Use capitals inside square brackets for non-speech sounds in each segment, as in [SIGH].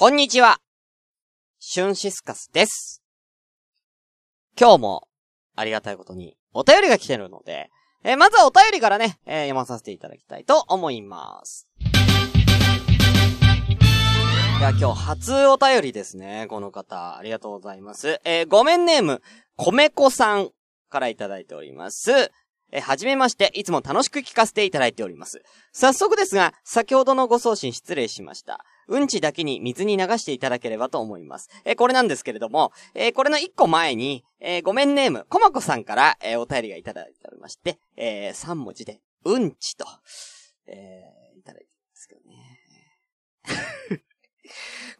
こんにちは。シュンシスカスです。今日も、ありがたいことに、お便りが来てるので、えー、まずはお便りからね、えー、読まさせていただきたいと思います。いや、今日初お便りですね。この方、ありがとうございます。えー、ごめんネーム、米子さんからいただいております。えはじめまして、いつも楽しく聞かせていただいております。早速ですが、先ほどのご送信失礼しました。うんちだけに水に流していただければと思います。えこれなんですけれども、えこれの一個前に、えごめんネーム、コマコさんから、えお便りがいただいておりまして、え3文字で、うんちと、えいただいてるんですけどね。[LAUGHS]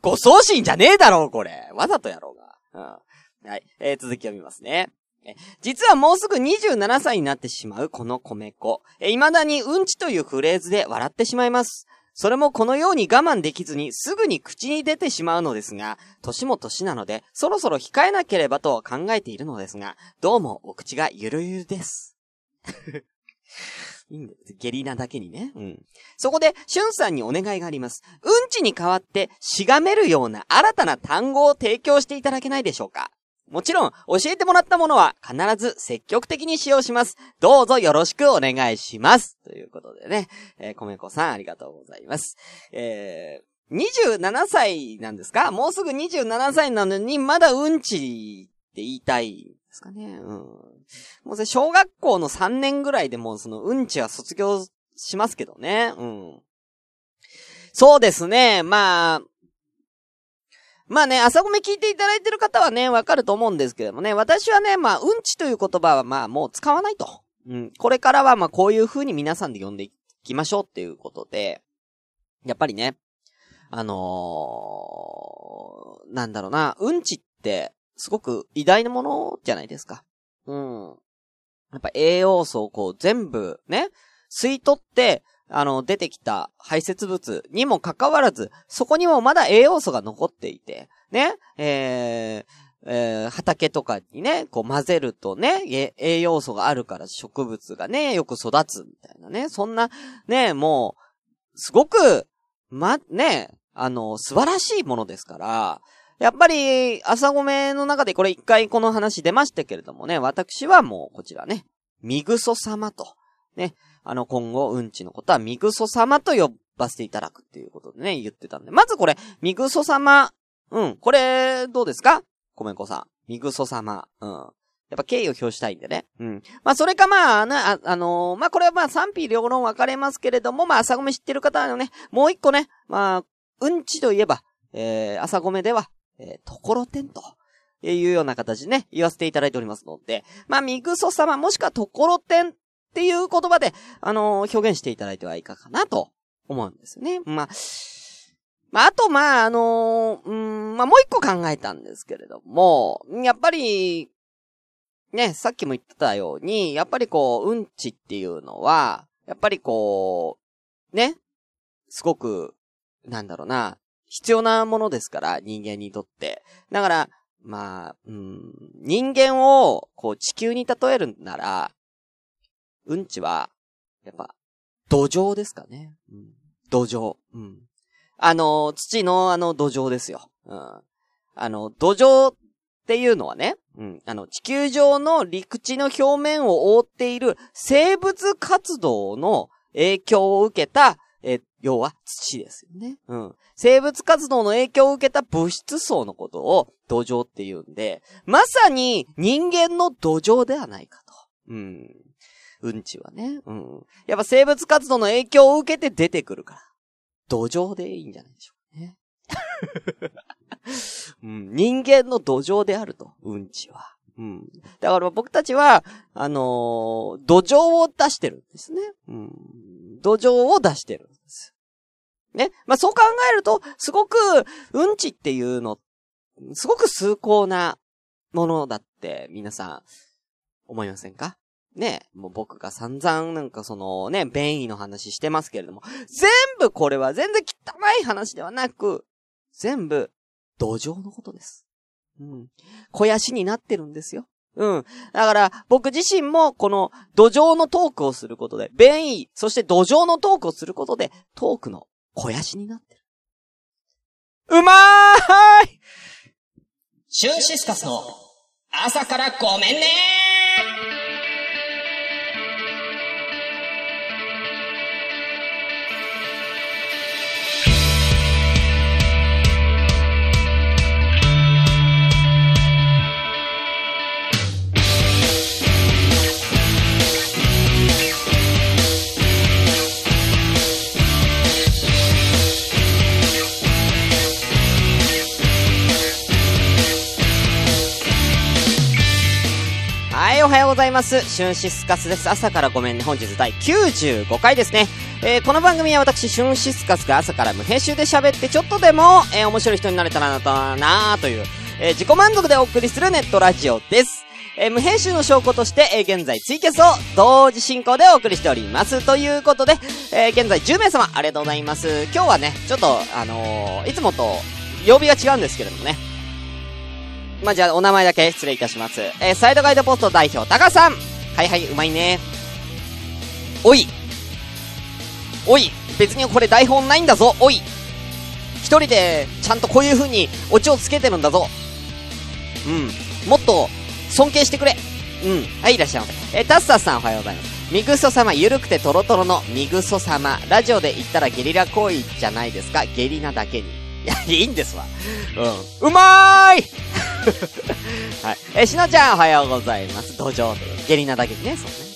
ご送信じゃねえだろう、これ。わざとやろうが。うん。はい。え、続き読みますね。実はもうすぐ27歳になってしまうこの米子。え、未だにうんちというフレーズで笑ってしまいます。それもこのように我慢できずにすぐに口に出てしまうのですが、年も年なので、そろそろ控えなければと考えているのですが、どうもお口がゆるゆるです。ゲリラだけにね。うん。そこで、しゅんさんにお願いがあります。うんちに代わって、しがめるような新たな単語を提供していただけないでしょうか？もちろん、教えてもらったものは必ず積極的に使用します。どうぞよろしくお願いします。ということでね、えー、米子さんありがとうございます。えー、27歳なんですか？もうすぐ27歳なのに、まだうんちって言いたいですかね。うん。もうそれ小学校の3年ぐらいでもうそのうんちは卒業しますけどね。うん。そうですね。まあ、まあね、朝ごめ聞いていただいてる方はね、わかると思うんですけどもね、私はね、まあ、うんちという言葉はまあ、もう使わないと。うん。これからはまあ、こういう風に皆さんで呼んでいきましょうっていうことで、やっぱりね、あのー、なんだろうな、うんちって、すごく偉大なものじゃないですか。うん。やっぱ栄養素をこう全部ね、吸い取って、あの、出てきた排泄物にもかかわらず、そこにもまだ栄養素が残っていて、ね、えー、えー、畑とかにね、こう混ぜるとね、栄養素があるから植物がね、よく育つみたいなね、そんな、ね、もう、すごく、ま、ね、あの、素晴らしいものですから、やっぱり、朝ごめの中でこれ一回この話出ましたけれどもね、私はもうこちらね、ミグソ様と、ね、あの、今後、うんちのことは、ミグソ様と呼ばせていただくっていうことでね、言ってたんで。まずこれ、ミグソ様、うん、これ、どうですか？コメンコさん。ミグソ様、うん。やっぱ敬意を表したいんでね。うん。まあ、それかまあ、な、あ、あのー、まあ、これはまあ、賛否両論分かれますけれども、まあ、朝米知ってる方はね、もう一個ね、まあ、うんちといえば、えー、朝米では、えー、ところてんと。いうような形でね、言わせていただいておりますので、まあ、ミグソ様もしくはところてんっていう言葉で、あのー、表現していただいてはいかがかなと思うんですよね。まあ、まあ、あと、まあ、あのー、うん、まあ、もう一個考えたんですけれども、やっぱり、ね、さっきも言ってたように、やっぱりこう、うんちっていうのは、やっぱりこう、ね、すごく、なんだろうな、必要なものですから、人間にとって。だから、まあ、うん、人間を、こう、地球に例えるなら、うんちは、やっぱ、土壌ですかね。うん、土壌。うん。あの、土のあの土壌ですよ。うん。あの、土壌っていうのはね、うん。あの、地球上の陸地の表面を覆っている生物活動の影響を受けた、え、要は土ですよね。うん。生物活動の影響を受けた物質層のことを土壌って言うんで、まさに人間の土壌ではないかと。うん。うんちはね。うん。やっぱ生物活動の影響を受けて出てくるから。土壌でいいんじゃないでしょうかね。[LAUGHS] うん、人間の土壌であると、うんちは。うん。だから僕たちは、あのー、土壌を出してるんですね。うん。土壌を出してるんです。ね。まあ、そう考えると、すごく、うんちっていうの、すごく崇高なものだって、皆さん、思いませんか？ね、もう僕が散々なんかそのね、便意の話してますけれども、全部これは全然汚い話ではなく、全部土壌のことです。うん。肥やしになってるんですよ。うん。だから、僕自身も、この、土壌のトークをすることで、便意、そして土壌のトークをすることで、トークの肥やしになってる。うまーいシュンシスカスの朝からごめんねはます。シュンシスカスです。朝からごめんね。本日第95回ですね。えー、この番組は私、シュンシスカスが朝から無編集で喋ってちょっとでも、えー、面白い人になれたらなと、なという、えー、自己満足でお送りするネットラジオです。えー、無編集の証拠として、えー、現在ツイキャスを同時進行でお送りしております。ということで、えー、現在10名様ありがとうございます。今日はね、ちょっと、あのー、いつもと曜日が違うんですけれどもね、まあ、じゃあ、お名前だけ失礼いたします。えー、サイドガイドポスト代表、タカさん。はいはい、うまいね。おい。おい。別にこれ台本ないんだぞ。おい。一人で、ちゃんとこういう風に、オチをつけてるんだぞ。うん。もっと、尊敬してくれ。うん。はい、いらっしゃいませ。えー、タッサさんおはようございます。ミグソ様、ゆるくてトロトロのミグソ様。ラジオで言ったらゲリラ行為じゃないですか。ゲリナだけに。いや、いいんですわ。うん。うまーいはい。え、しのちゃんおはようございます。土壌という。ゲリナだけにね、そうね。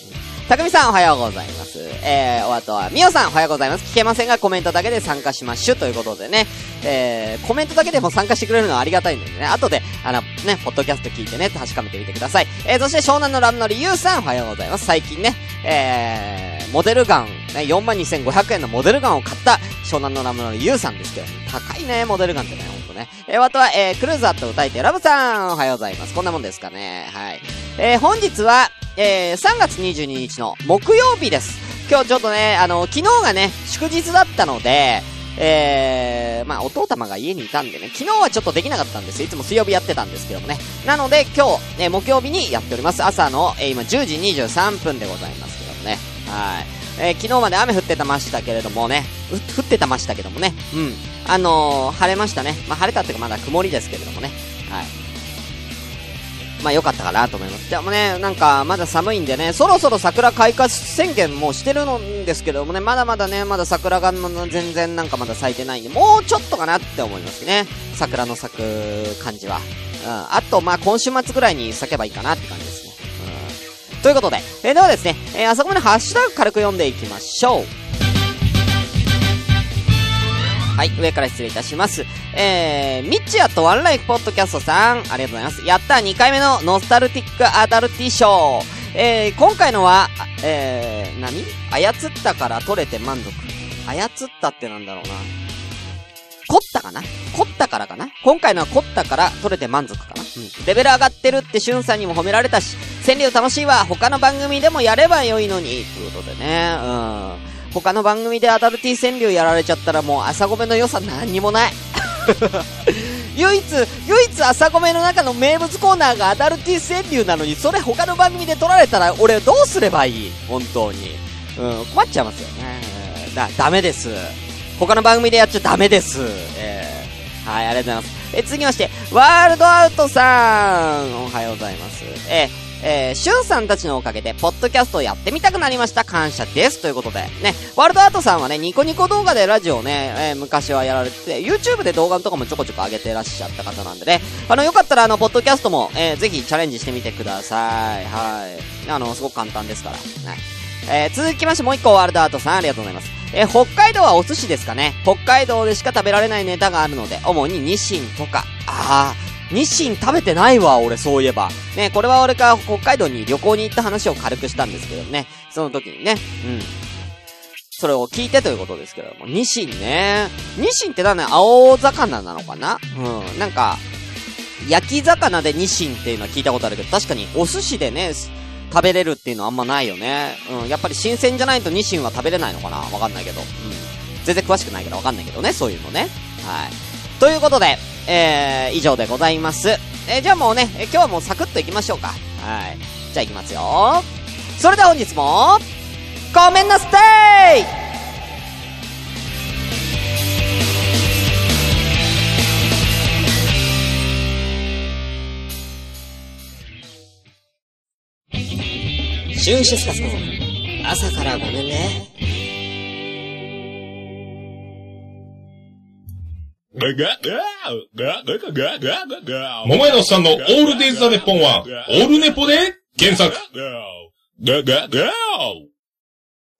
たくみさんおはようございます。えー、おあとは、みおさんおはようございます。聞けませんが、コメントだけで参加しましゅということでね。えー、コメントだけでも参加してくれるのはありがたいんでね。後で、あの、ね、ポッドキャスト聞いてね、確かめてみてください。えー、そして湘南のラムのりゆうさんおはようございます。最近ね、えー、モデルガン、ね、42,500円のモデルガンを買った湘南のラムのりゆうさんですけど、高いね、モデルガンってね、ほんとね。えー、あとは、えー、クルーザーと歌いてラブさんおはようございます。こんなもんですかね。はい。えー、本日は、えー、3月22日の木曜日です。今日ちょっとね、あの、昨日がね、祝日だったので、えー、まあ、お父様が家にいたんでね、昨日はちょっとできなかったんです。いつも水曜日やってたんですけどもね。なので、今日、ね、木曜日にやっております。朝の、えー、今10時23分でございますけどもね。はい。えー、昨日まで雨降ってたましたけれどもね、降ってたましたけどもね。うん。あのー、晴れましたね。まあ、晴れたっていうかまだ曇りですけれどもね。はい。まあ良かったかなと思います。でもね、なんかまだ寒いんでね、そろそろ桜開花宣言もしてるんですけどもね、まだまだね、まだ桜が全然なんかまだ咲いてないんで、もうちょっとかなって思いますね。桜の咲く感じは。うん。あと、まあ今週末ぐらいに咲けばいいかなって感じです。ということで、えー、ではですね、えー、あそこまでハッシュタグ軽く読んでいきましょう。はい、上から失礼いたします。えー、ミッチアとワンライフポッドキャストさん、ありがとうございます。やった2回目のノスタルティックアダルティショー。えー、今回のは、えー、何？操ったから取れて満足。操ったってなんだろうな。凝ったかな？凝ったからかな？今回のは凝ったから取れて満足かな？うん。レベル上がってるってしゅんさんにも褒められたし、川柳楽しいわ。他の番組でもやればよいのに。ということでね、うん。他の番組でアダルティ川柳やられちゃったらもう朝ごめの良さ何にもない。[LAUGHS] 唯一、唯一朝ごめの中の名物コーナーがアダルティ川柳なのに、それ他の番組で撮られたら俺どうすればいい？本当に。うん、困っちゃいますよね。だ、ダメです。他の番組でやっちゃダメです。えー、はい、ありがとうございます。え、続きまして、ワールドアウトさん、おはようございます。えーえー、しゅんさんたちのおかげで、ポッドキャストをやってみたくなりました。感謝です。ということで、ね、ワールドアートさんはね、ニコニコ動画でラジオね、えー、昔はやられてて、YouTube で動画とかもちょこちょこ上げてらっしゃった方なんでね、あの、よかったらあの、ポッドキャストも、えー、ぜひチャレンジしてみてください。はい。あの、すごく簡単ですから。はい。えー、続きましてもう一個ワールドアートさんありがとうございます。えー、北海道はお寿司ですかね。北海道でしか食べられないネタがあるので、主にニシンとか、あー、日清食べてないわ、俺、そういえば。ね、これは俺が北海道に旅行に行った話を軽くしたんですけどね。その時にね、うん。それを聞いてということですけども、ニシンね。ニシンって何ね、青魚なのかな？うん。なんか、焼き魚でニシンっていうのは聞いたことあるけど、確かにお寿司でね、食べれるっていうのはあんまないよね。うん。やっぱり新鮮じゃないとニシンは食べれないのかなわかんないけど。うん。全然詳しくないからわかんないけどね、そういうのね。はい。ということで、えー、以上でございます。えー、じゃあもうね、えー、今日はもうサクッといきましょうか。はい。じゃあ行きますよ。それでは本日も、ごめんなさいシュンシスカスの朝からごめんね。桃屋のおっさんのオールデイズ・ザ・ネッポンは、オールネポで検索。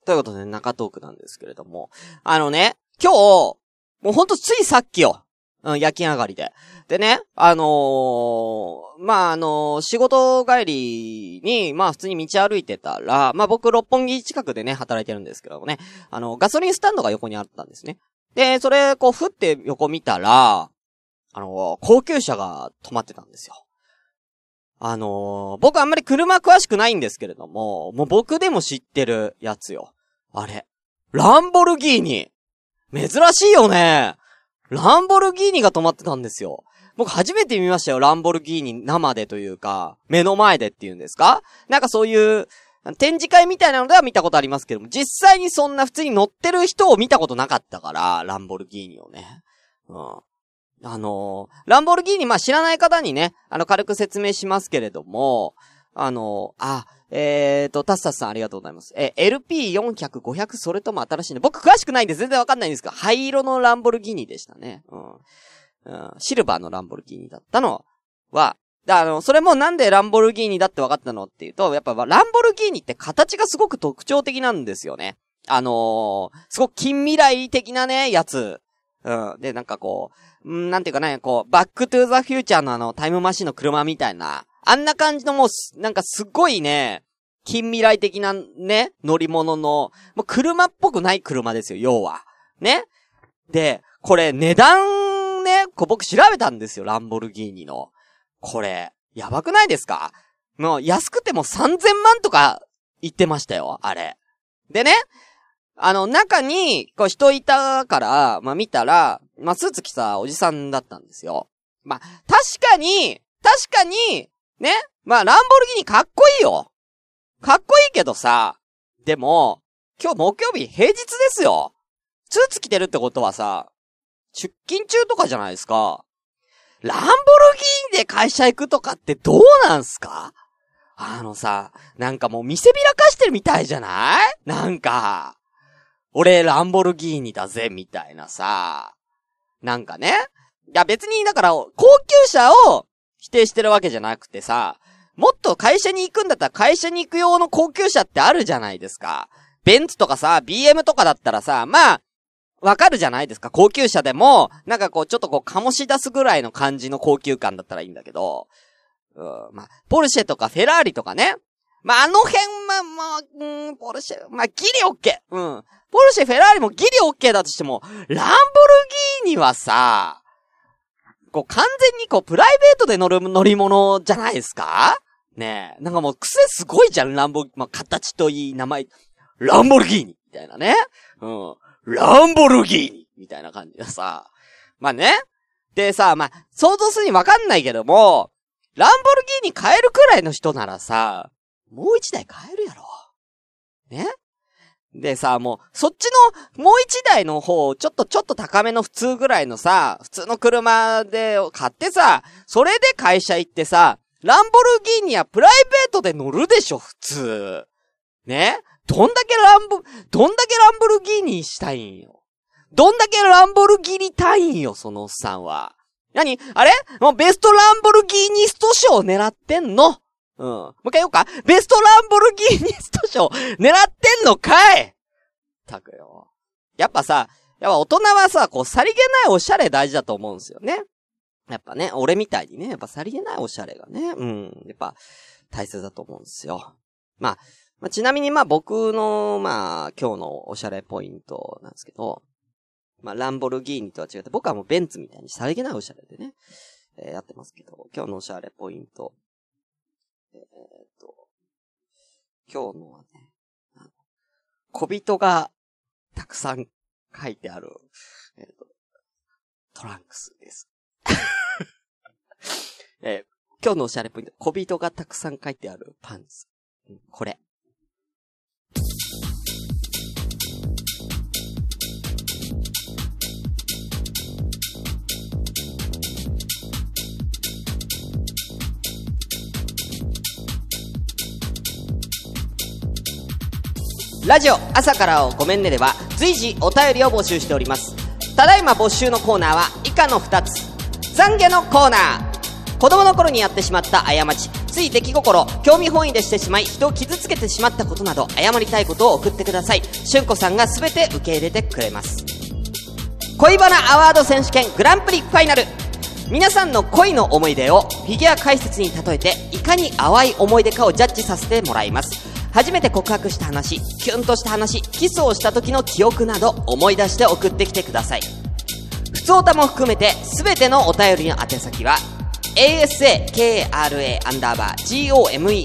ということで、中トークなんですけれども。あのね、今日、もうほんとついさっきよ。うん、夜勤上がりで。でね、あのー、まあ、あのー、仕事帰りに、まあ、普通に道歩いてたら、まあ、僕、六本木近くでね、働いてるんですけどもね、あの、ガソリンスタンドが横にあったんですね。で、それ、こう、ふって横見たら、あのー、高級車が止まってたんですよ。あの、僕あんまり車詳しくないんですけれども、もう僕でも知ってるやつよ。あれ。ランボルギーニ。珍しいよね。ランボルギーニが止まってたんですよ。僕初めて見ましたよ、ランボルギーニ生でというか、目の前でっていうんですか？なんかそういう、展示会みたいなのでは見たことありますけども、実際にそんな普通に乗ってる人を見たことなかったから、ランボルギーニをね。うん。あのー、ランボルギーニ、まあ、知らない方にね、あの、軽く説明しますけれども、あのー、あ、えーと、タスタスさんありがとうございます。えー、LP400、500、それとも新しいね。僕詳しくないんで全然わかんないんですけど、灰色のランボルギーニでしたね。うん。うん、シルバーのランボルギーニだったのは、あの、それもなんでランボルギーニだって分かったのっていうと、やっぱランボルギーニって形がすごく特徴的なんですよね。あのー、すごく近未来的なね、やつ。うん。で、なんかこう、んなんていうかね、こう、バックトゥーザフューチャーのあの、タイムマシンの車みたいな、あんな感じのもう、なんかすごいね、近未来的なね、乗り物の、もう車っぽくない車ですよ、要は。ね。で、これ値段ね、こう僕調べたんですよ、ランボルギーニの。これ、やばくないですか？もう安くても3000万とか言ってましたよ、あれ。でね、あの、中に、こう人いたから、まあ見たら、まあスーツ着たおじさんだったんですよ。まあ、確かに、確かに、ね、まあランボルギーニかっこいいよ。かっこいいけどさ、でも、今日木曜日平日ですよ。スーツ着てるってことはさ、出勤中とかじゃないですか。ランボルギーニで会社行くとかってどうなんすか？あのさ、なんかもう見せびらかしてるみたいじゃない？なんか、俺ランボルギーニだぜ、みたいなさ。なんかね。いや別に、だから、高級車を否定してるわけじゃなくてさ、もっと会社に行くんだったら会社に行く用の高級車ってあるじゃないですか。ベンツとかさ、BM とかだったらさ、まあ、わかるじゃないですか。高級車でも、なんかこう、ちょっとこう、醸し出すぐらいの感じの高級感だったらいいんだけど、うん、まあ、ポルシェとかフェラーリとかね。まあ、あの辺、まあ、まあ、うん、ポルシェ、まあ、ギリオッケー。うん。ポルシェ、フェラーリもギリオッケーだとしても、ランボルギーニはさ、こう、完全にこう、プライベートで乗る乗り物じゃないですか？ねえ。なんかもう、癖すごいじゃん、ランボ、まあ、形といい名前。ランボルギーニみたいなね。うん。ランボルギーニみたいな感じでさ。まあね。でさ、まあ、想像するにわかんないけども、ランボルギーニ買えるくらいの人ならさ、もう一台買えるやろ。ね？でさ、もう、そっちの、もう一台の方、ちょっとちょっと高めの普通ぐらいのさ、普通の車で買ってさ、それで会社行ってさ、ランボルギーニはプライベートで乗るでしょ、普通。ね？どんだけランボ、どんだけランボルギーニしたいんよ。どんだけランボルギーニたいんよ、そのおっさんは。何？あれ？もうベストランボルギーニスト賞狙ってんの？うん。もう一回言おうかベストランボルギーニスト賞狙ってんのかいたくよ。やっぱさ、やっぱ大人はさ、こう、さりげないおしゃれ大事だと思うんですよね。やっぱね、俺みたいにね、やっぱさりげないおしゃれがね、うん、やっぱ大切だと思うんですよ。まあ、まあ、ちなみにまあ僕の、まあ、今日のおしゃれポイントなんですけど、まあ、ランボルギーニとは違って、僕はもうベンツみたいにさりげないおしゃれでね、えー、やってますけど、今日のおしゃれポイント。えー、っと、今日のはね、あの小人がたくさん書いてある、えー、っと、トランクスです。[LAUGHS] えー、今日のおしゃれポイント、小人がたくさん書いてあるパンツ。これ。ラジオ朝からをごめんねでは随時お便りを募集しております。ただいま募集のコーナーは以下の2つ。懺悔のコーナー。子供の頃にやってしまった過ち、つい出来心、興味本位でしてしまい、人を傷つけてしまったことなど、謝りたいことを送ってください。しゅんこさんが全て受け入れてくれます。恋バナアワード選手権グランプリファイナル。皆さんの恋の思い出をフィギュア解説に例えて、いかに淡い思い出かをジャッジさせてもらいます。初めて告白した話、キュンとした話、キスをした時の記憶など思い出して送ってきてください。普通歌も含めて、すべてのお便りの宛先は、asakra アンダーバー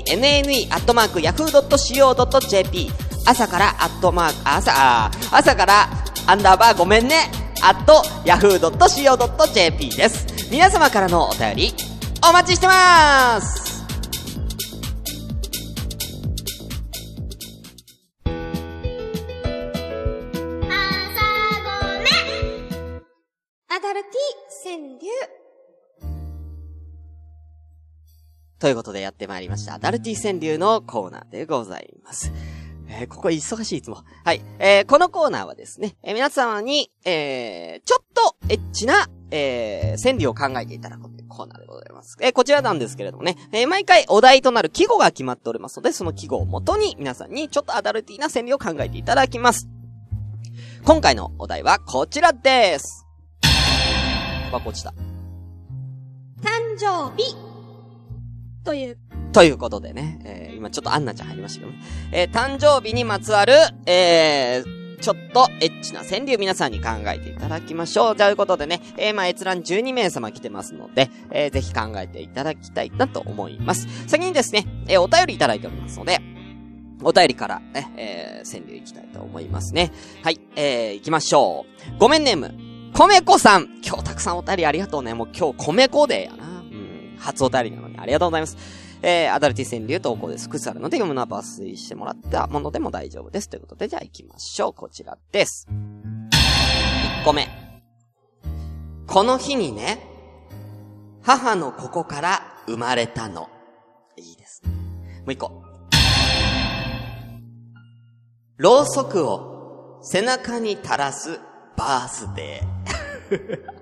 gomenne アットマーク yahoo.co.jp 朝からアットマーク、あ朝、あー朝からアンダーバーごめんねアット yahoo.co.jp です。皆様からのお便り、お待ちしてますということでやってまいりました。アダルティ川柳のコーナーでございます。えー、ここ忙しいいつも。はい。えー、このコーナーはですね、えー皆様に、えー、ちょっとエッチな、えー、川柳を考えていただくというコーナーでございます。えー、こちらなんですけれどもね、えー、毎回お題となる季語が決まっておりますので、その季語をもとに皆さんにちょっとアダルティな川柳を考えていただきます。今回のお題はこちらです。タバコ落ちた。誕生日。という、ということでね、えー、今ちょっとアンナちゃん入りましたけどね。えー、誕生日にまつわる、えー、ちょっとエッチな川柳皆さんに考えていただきましょう。ということでね、えー、まあ、閲覧12名様来てますので、えー、ぜひ考えていただきたいなと思います。先にですね、えー、お便りいただいておりますので、お便りからね、えー、川柳いきたいと思いますね。はい、えー、行きましょう。ごめんネーム、米子さん。今日たくさんお便りありがとうね。もう今日米子デーやな。初お便りなのにありがとうございます。えー、アダルティ川柳投稿です。複数あるので読むのは抜粋してもらったものでも大丈夫です。ということで、じゃあ行きましょう。こちらです。1個目。この日にね、母のここから生まれたの。いいですね。もう一個。ろうそくを背中に垂らすバースデー。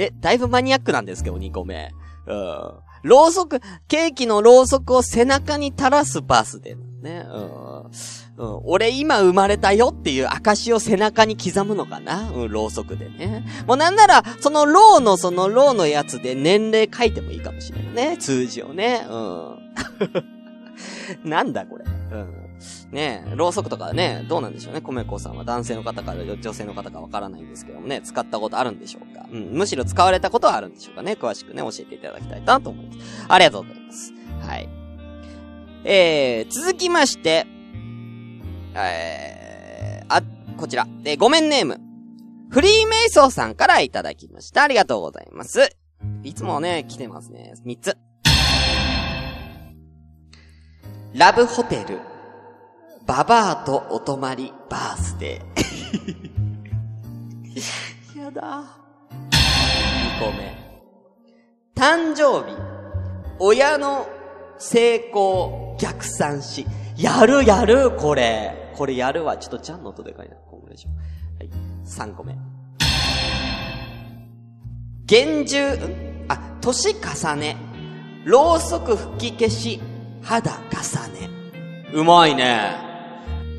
え、だいぶマニアックなんですけど、2個目。うん。ろうそく、ケーキのろうそくを背中に垂らすバースデーね。うん。うん、俺今生まれたよっていう証を背中に刻むのかな？うん、ろうそくでね。もうなんなら、そのろうのそのろうのやつで年齢書いてもいいかもしれないね。数字をね。うん。[LAUGHS] なんだこれ。うん。ねえ、ろうそくとかね、どうなんでしょうね。米子さんは男性の方か女性の方かわからないんですけどもね、使ったことあるんでしょうか。うん、むしろ使われたことはあるんでしょうかね。詳しくね、教えていただきたいなと思います。ありがとうございます。はい。えー、続きまして、えー、あ、こちら。えー、ごめんネーム。フリーメイソーさんからいただきました。ありがとうございます。いつもね、来てますね。三つ。ラブホテル。ババアとお泊まりバースデー。[LAUGHS] やだ。2個目。誕生日。親の成功逆算し。やるやるこれ。これやるわ。ちょっとちゃんの音でかいな。こんぐらいでしょ。はい。3個目。厳重、ん？あ、年重ね。ろうそく吹き消し。肌重ね。うまいね。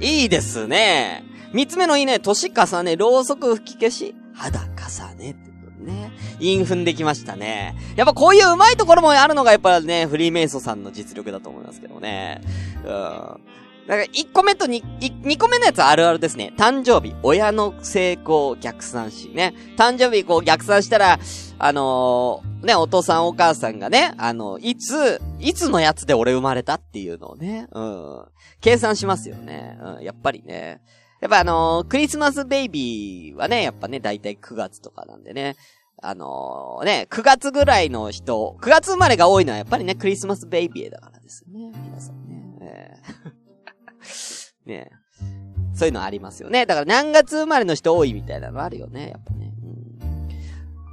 いいですね。三つ目のいいね。年重ね、ろうそく吹き消し、肌重ね。ってね。イン踏んできましたね。やっぱこういううまいところもあるのがやっぱね、フリーメイソさんの実力だと思いますけどね。うん。だから、1個目と 2, 2個目のやつあるあるですね。誕生日、親の成功逆算しね。誕生日こう逆算したら、あのー、ね、お父さんお母さんがね、あの、いつ、いつのやつで俺生まれたっていうのをね、うん。計算しますよね。うん、やっぱりね。やっぱあのー、クリスマスベイビーはね、やっぱね、だいたい9月とかなんでね。あのー、ね、9月ぐらいの人、9月生まれが多いのはやっぱりね、クリスマスベイビーだからですよね。皆さんね。えー [LAUGHS] ねそういうのありますよね。だから何月生まれの人多いみたいなのあるよね。やっぱね。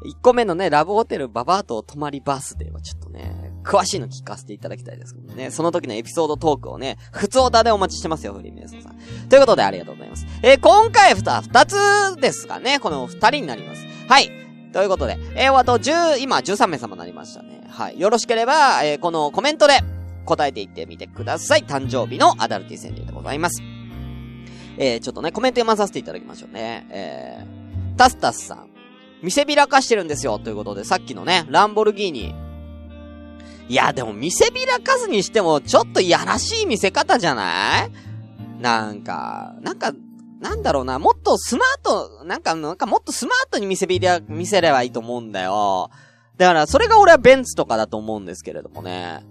1個目のね、ラブホテルババアと泊まりバースデーはちょっとね、詳しいの聞かせていただきたいですけどね。その時のエピソードトークをね、普通オタでお待ちしてますよ、フリーメイソンさん。ということでありがとうございます。えー、今回ふた、二つですかね。この二人になります。はい。ということで、えー、あと10、今13名様になりましたね。はい。よろしければ、えー、このコメントで答えていってみてください。誕生日のアダルティ川柳でございます。えー、ちょっとね、コメント読まさせていただきましょうね。えー、タスタスさん。見せびらかしてるんですよ。ということで、さっきのね、ランボルギーニ。いや、でも見せびらかすにしても、ちょっといやらしい見せ方じゃない？なんか、なんか、なんだろうな、もっとスマート、なんか、なんかもっとスマートに見せびら、見せればいいと思うんだよ。だから、それが俺はベンツとかだと思うんですけれどもね。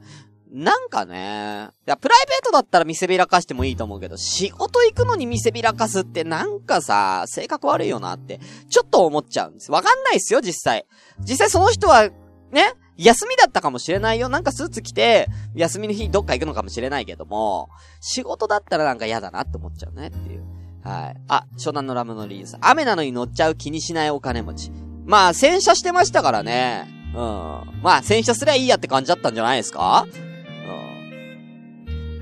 なんかね、いや、プライベートだったら見せびらかしてもいいと思うけど、仕事行くのに見せびらかすってなんかさ、性格悪いよなって、ちょっと思っちゃうんです。わかんないっすよ、実際。実際その人は、ね、休みだったかもしれないよ。なんかスーツ着て、休みの日どっか行くのかもしれないけども、仕事だったらなんか嫌だなって思っちゃうねっていう。はい。あ、湘南のラムのリーズ。雨なのに乗っちゃう気にしないお金持ち。まあ、洗車してましたからね。うん。まあ、洗車すりゃいいやって感じだったんじゃないですか？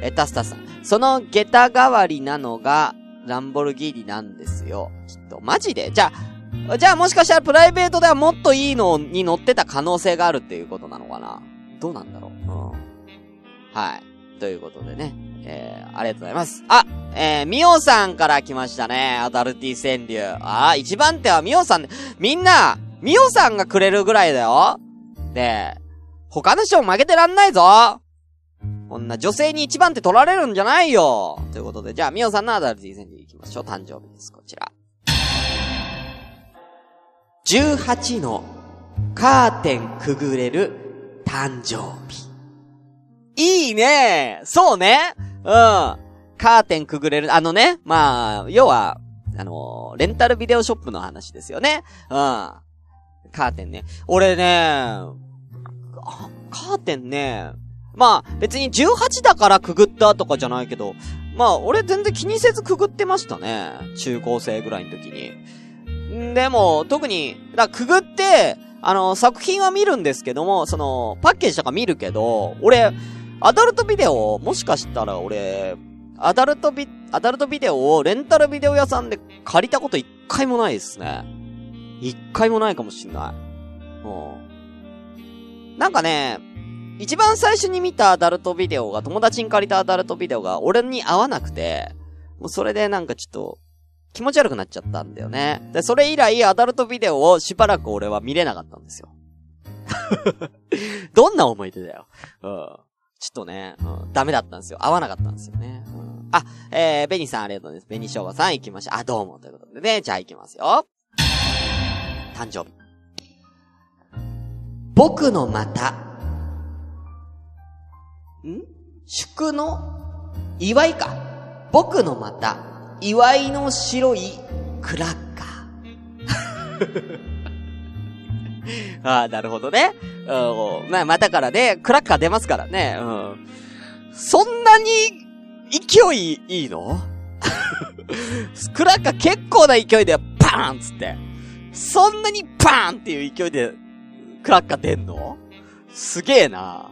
え、タスタさん。その下駄代わりなのが、ランボルギーニなんですよ。きっと。マジで？じゃあ、じゃあもしかしたらプライベートではもっといいのに乗ってた可能性があるっていうことなのかな？どうなんだろう？うん。はい。ということでね。えー、ありがとうございます。あ、えー、みおさんから来ましたね。アダルティ川柳。あー、一番手はみおさん。みんな、みおさんがくれるぐらいだよ。で、他の人も負けてらんないぞこんな女性に一番手取られるんじゃないよということで、じゃあ、みおさんのアダルティー戦に行きましょう。誕生日です。こちら。18のカーテンくぐれる誕生日。いいねそうねうん。カーテンくぐれる、あのね、まあ、要は、あのー、レンタルビデオショップの話ですよね。うん。カーテンね。俺ね、カーテンね、まあ、別に18だからくぐったとかじゃないけど、まあ、俺全然気にせずくぐってましたね。中高生ぐらいの時に。でも、特に、だくぐって、あの、作品は見るんですけども、その、パッケージとか見るけど、俺、アダルトビデオ、もしかしたら俺、アダルトビ、アダルトビデオをレンタルビデオ屋さんで借りたこと一回もないですね。一回もないかもしんない。うん。なんかね、一番最初に見たアダルトビデオが、友達に借りたアダルトビデオが俺に合わなくて、もうそれでなんかちょっと、気持ち悪くなっちゃったんだよね。で、それ以来アダルトビデオをしばらく俺は見れなかったんですよ。[LAUGHS] どんな思い出だよ。うん。ちょっとね、うん、ダメだったんですよ。合わなかったんですよね。うん、あ、えー、ベニさんありがとうございます。ベニショウガさん行きましょう。あ、どうも。ということでね、じゃあ行きますよ。誕生日。僕のまた、祝の祝いか。僕のまた、祝いの白いクラッカー。[LAUGHS] ああ、なるほどね。うん、まあ、またからね、クラッカー出ますからね。うん。そんなに、勢いいいの？[LAUGHS] クラッカー結構な勢いで、パーンつって。そんなにパーンっていう勢いで、クラッカー出んの？すげえな。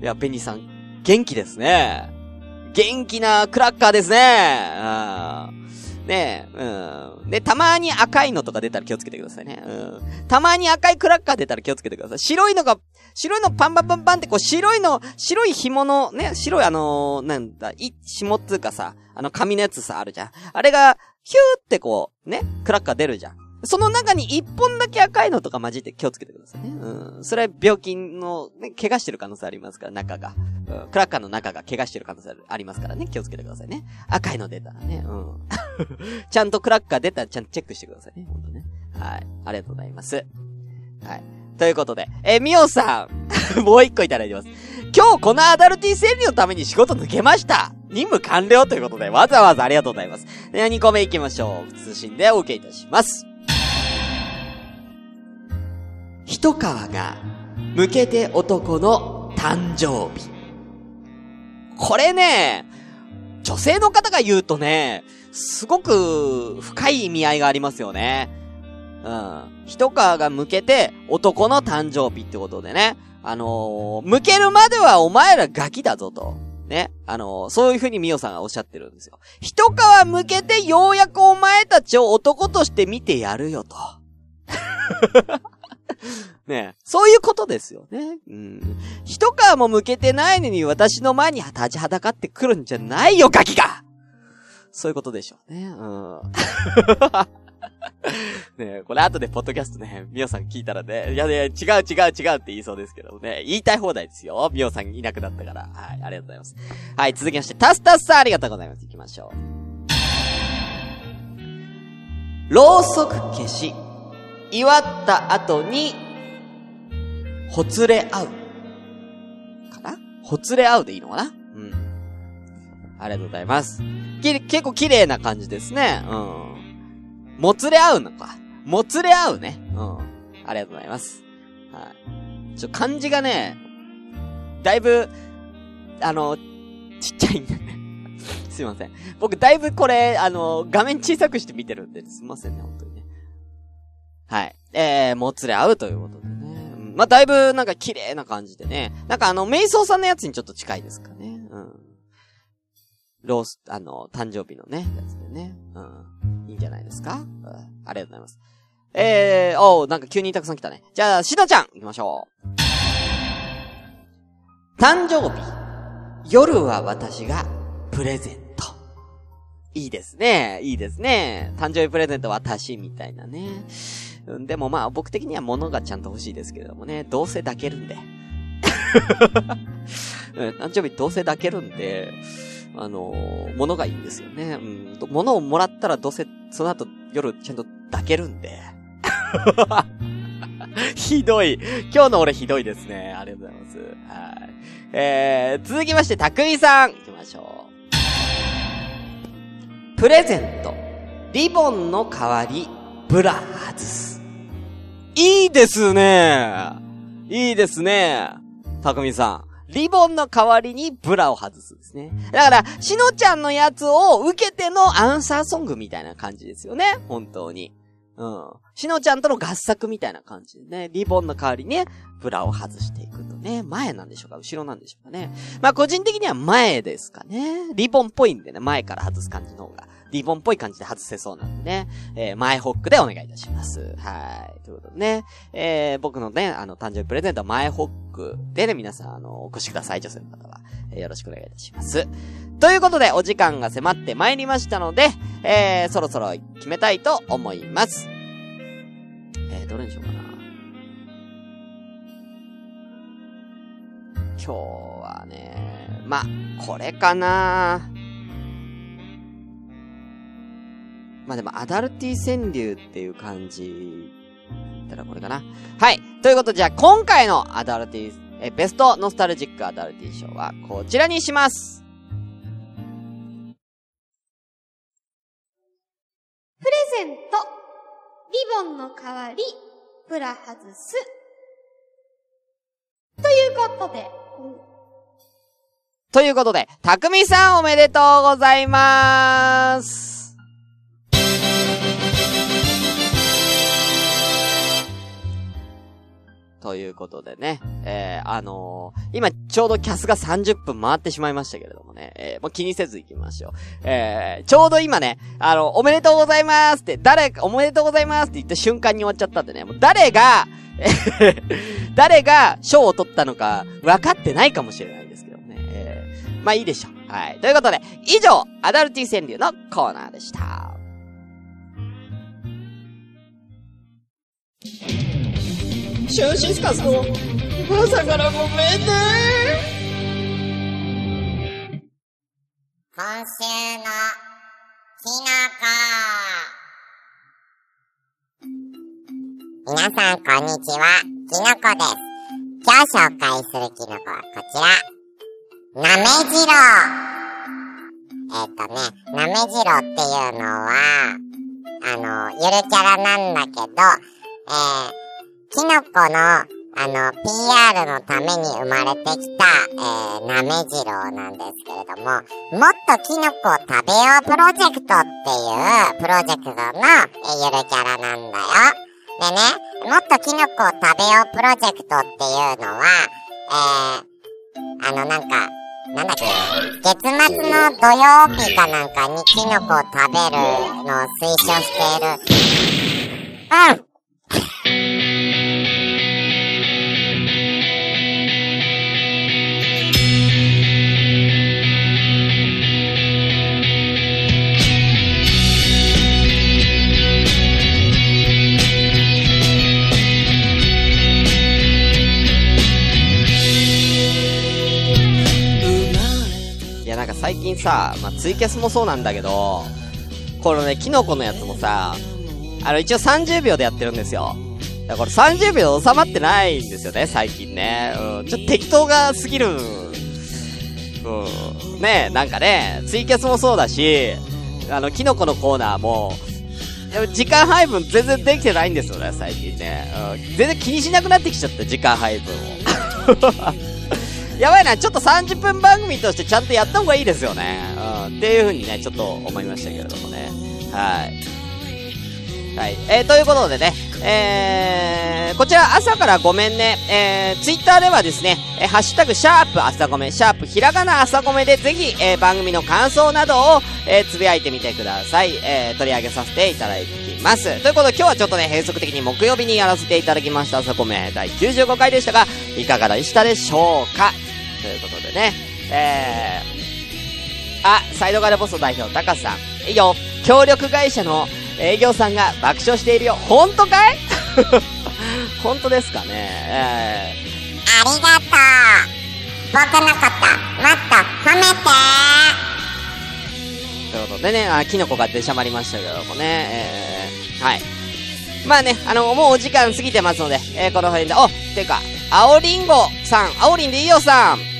いや、ベニさん、元気ですね。元気なクラッカーですね。うん。ねえ、うん。で、たまに赤いのとか出たら気をつけてくださいね。うん。たまに赤いクラッカー出たら気をつけてください。白いのが、白いのパンパンパンパンってこう白いの、白い紐の、ね、白いあのー、なんだ、い、紐っつうかさ、あの紙のやつさ、あるじゃん。あれが、ヒューってこう、ね、クラッカー出るじゃん。その中に一本だけ赤いのとか混じって気をつけてくださいね。うん。それは病気の、ね、怪我してる可能性ありますから、中が。うん。クラッカーの中が怪我してる可能性ありますからね。気をつけてくださいね。赤いの出たらね。うん。[LAUGHS] ちゃんとクラッカー出たらちゃんとチェックしてくださいね。ほんとね。はい。ありがとうございます。はい。ということで、えみおさん [LAUGHS] もう一個いただいてます。今日このアダルティ整理のために仕事抜けました任務完了ということで、わざわざありがとうございます。では2個目行きましょう。通信でお受けいたします。一川が、向けて男の誕生日。これね、女性の方が言うとね、すごく深い意味合いがありますよね。うん。一川が向けて男の誕生日ってことでね。あのー、向けるまではお前らガキだぞと。ね。あのー、そういう風にミオさんがおっしゃってるんですよ。一皮向けてようやくお前たちを男として見てやるよと。[LAUGHS] ねそういうことですよね。うん。一皮も向けてないのに私の前に立ちはだかってくるんじゃないよ、ガキがそういうことでしょうね。うん。[LAUGHS] ねこれ後でポッドキャストね、みおさん聞いたらね、いやね、違う違う違うって言いそうですけどね、言いたい放題ですよ。みおさんいなくなったから。はい、ありがとうございます。はい、続きまして、タスタスさんありがとうございます。行きましょう。ろうそく消し、祝った後に、ほつれ合う。かな？ほつれ合うでいいのかな？うん。ありがとうございます。き、結構綺麗な感じですね。うん。もつれ合うのか。もつれ合うね。うん。ありがとうございます。はい。ちょ、漢字がね、だいぶ、あの、ちっちゃいんだね。[LAUGHS] すいません。僕だいぶこれ、あの、画面小さくして見てるんで、すいませんね、本当に。はい。えー、もつれ合うということでね。うん、まあ、だいぶなんか綺麗な感じでね。なんかあの、瞑想さんのやつにちょっと近いですかね。うん。ロース、あの、誕生日のね、やつでね。うん。いいんじゃないですか、うん、ありがとうございます。えー、おうなんか急にたくさん来たね。じゃあ、しのちゃん行きましょう。誕生日。夜は私がプレゼント。いいですね。いいですね。誕生日プレゼント私みたいなね。でもまあ僕的には物がちゃんと欲しいですけれどもね。どうせ抱けるんで。[LAUGHS] 誕生日どうせ抱けるんで、あのー、物がいいんですよね。うん。物をもらったらどうせ、その後夜ちゃんと抱けるんで。[LAUGHS] ひどい。今日の俺ひどいですね。ありがとうございます。はい。えー、続きまして、たくみさん。行きましょう。プレゼント。リボンの代わり、ブラ外す。いいですね。いいですね。たくみさん。リボンの代わりにブラを外すんですね。だから、しのちゃんのやつを受けてのアンサーソングみたいな感じですよね。本当に。うん。しのちゃんとの合作みたいな感じでね、リボンの代わりにね、ブラを外していくね、前なんでしょうか？後ろなんでしょうかね？まあ個人的には前ですかね。リボンっぽいんでね、前から外す感じの方がリボンっぽい感じで外せそうなんでね、えー、前ホックでお願いいたします。はい。ということでね、えー、僕のね、あの、誕生日プレゼントは前ホックでね、皆さん、あの、お越しください、女性の方は。えー、よろしくお願いいたします。ということで、お時間が迫ってまいりましたので、えー、そろそろ決めたいと思います。えー、どれにしようかな。今日はね、ま、これかなまあでも、アダルティ川柳っていう感じ、たらこれかな。はい。ということで、じゃあ今回のアダルティ、え、ベストノスタルジックアダルティ賞はこちらにします。プレゼント、リボンの代わり、プラ外す。ということで、ということで、たくみさんおめでとうございます。ということでね、えー、あのー、今ちょうどキャスが30分回ってしまいましたけれどもね、えー、もう気にせず行きましょう。えー、ちょうど今ね、あの、おめでとうございますって、誰か、おめでとうございますって言った瞬間に終わっちゃったんでね、もう誰が、[LAUGHS] 誰が賞を取ったのか分かってないかもしれないですけどね。えー、まあいいでしょう。はい。ということで、以上、アダルティ川柳のコーナーでした。シュンシスカスの朝からごめんね今週のきのこ皆さんこんにちは、きのこです。今日紹介するきのこはこちら。なめじろうえっ、ー、とね、なめじろうっていうのは、あの、ゆるキャラなんだけど、えー、キノコの、あの、PR のために生まれてきた、えー、なめじろうなんですけれども、もっとキノコを食べようプロジェクトっていうプロジェクトの、え、ゆるキャラなんだよ。でね、もっとキノコを食べようプロジェクトっていうのは、えー、あのなんか、なんだっけ、月末の土曜日かなんかにキノコを食べるのを推奨している。うん最近さ、まあ、ツイキャスもそうなんだけど、このね、キノコのやつもさ、あの、一応30秒でやってるんですよ。だから30秒収まってないんですよね、最近ね。うん、ちょっと適当が過ぎる。うん。ねなんかね、ツイキャスもそうだし、あの、キノコのコーナーも、でも時間配分全然できてないんですよね、最近ね。うん、全然気にしなくなってきちゃった、時間配分を。[LAUGHS] やばいな、ちょっと30分番組としてちゃんとやった方がいいですよね。うん、っていう風にね、ちょっと思いましたけれどもね。はい。はい。えー、ということでね、えー、こちら朝からごめんね、えー、ツイッターではですね、えー、ハッシュタグ、シャープ朝ごめ、シャープひらがな朝ごめでぜひ、えー、番組の感想などを、えー、つぶやいてみてください。えー、取り上げさせていただきます。ということで今日はちょっとね、閉塞的に木曜日にやらせていただきました朝ごめ第95回でしたが、いかがでしたでしょうか？ということでね、えー、あ、サイドガラボスト代表、高さん。いいよ、協力会社の営業さんが爆笑しているよ。本当かい？[LAUGHS] 本当ですかね。えありがとう。僕のこと、もっと褒めて。ー、ということでね、あ、キノコが出しゃばりましたけどもね、えー、はい。まあね、あの、もうお時間過ぎてますので、えー、この辺で、お、ていうか、青りんごさん、青りんでいいよさん。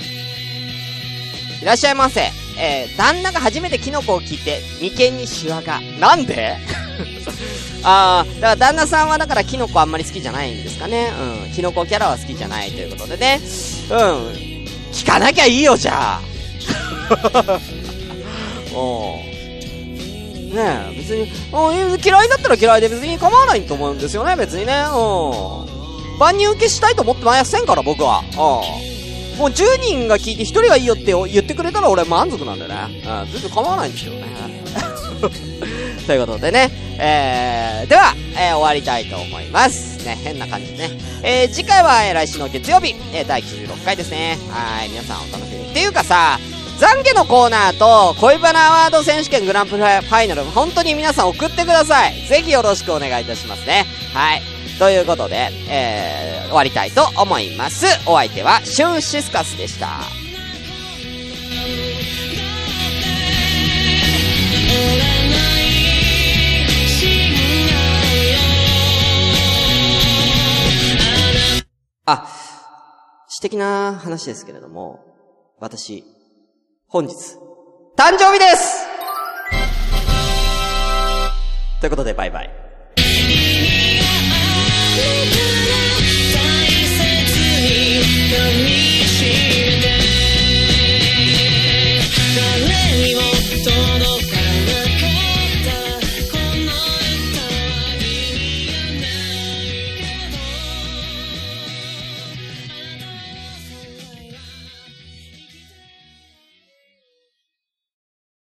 いらっしゃいませ。えー、旦那が初めてキノコを切って、眉間にシワが。なんで？[LAUGHS] あー、だから旦那さんはだからキノコあんまり好きじゃないんですかね。うん。キノコキャラは好きじゃないということでね。うん。聞かなきゃいいよ、じゃあ。[LAUGHS] おうねえ、別に、うん嫌いだったら嫌いで別に構わないと思うんですよね、別にね。うん。万人受けしたいと思ってませんから、僕は。うん。もう10人が聞いて1人がいいよって言ってくれたら俺満足なんだよね。うん。全然構わないんですよね。[LAUGHS] ということでね、えー、では、えー、終わりたいと思います。ね、変な感じでね。えー、次回は、えー来週の月曜日、えー、第96回ですね。はい、皆さんお楽しみに。っていうかさ、懺悔のコーナーと恋バナアワード選手権グランプリファイナル、本当に皆さん送ってください。ぜひよろしくお願いいたしますね。はい。ということで、えー、終わりたいと思います。お相手は、シュンシスカスでした。あ、私的な話ですけれども、私、本日、誕生日ですということで、バイバイ。You.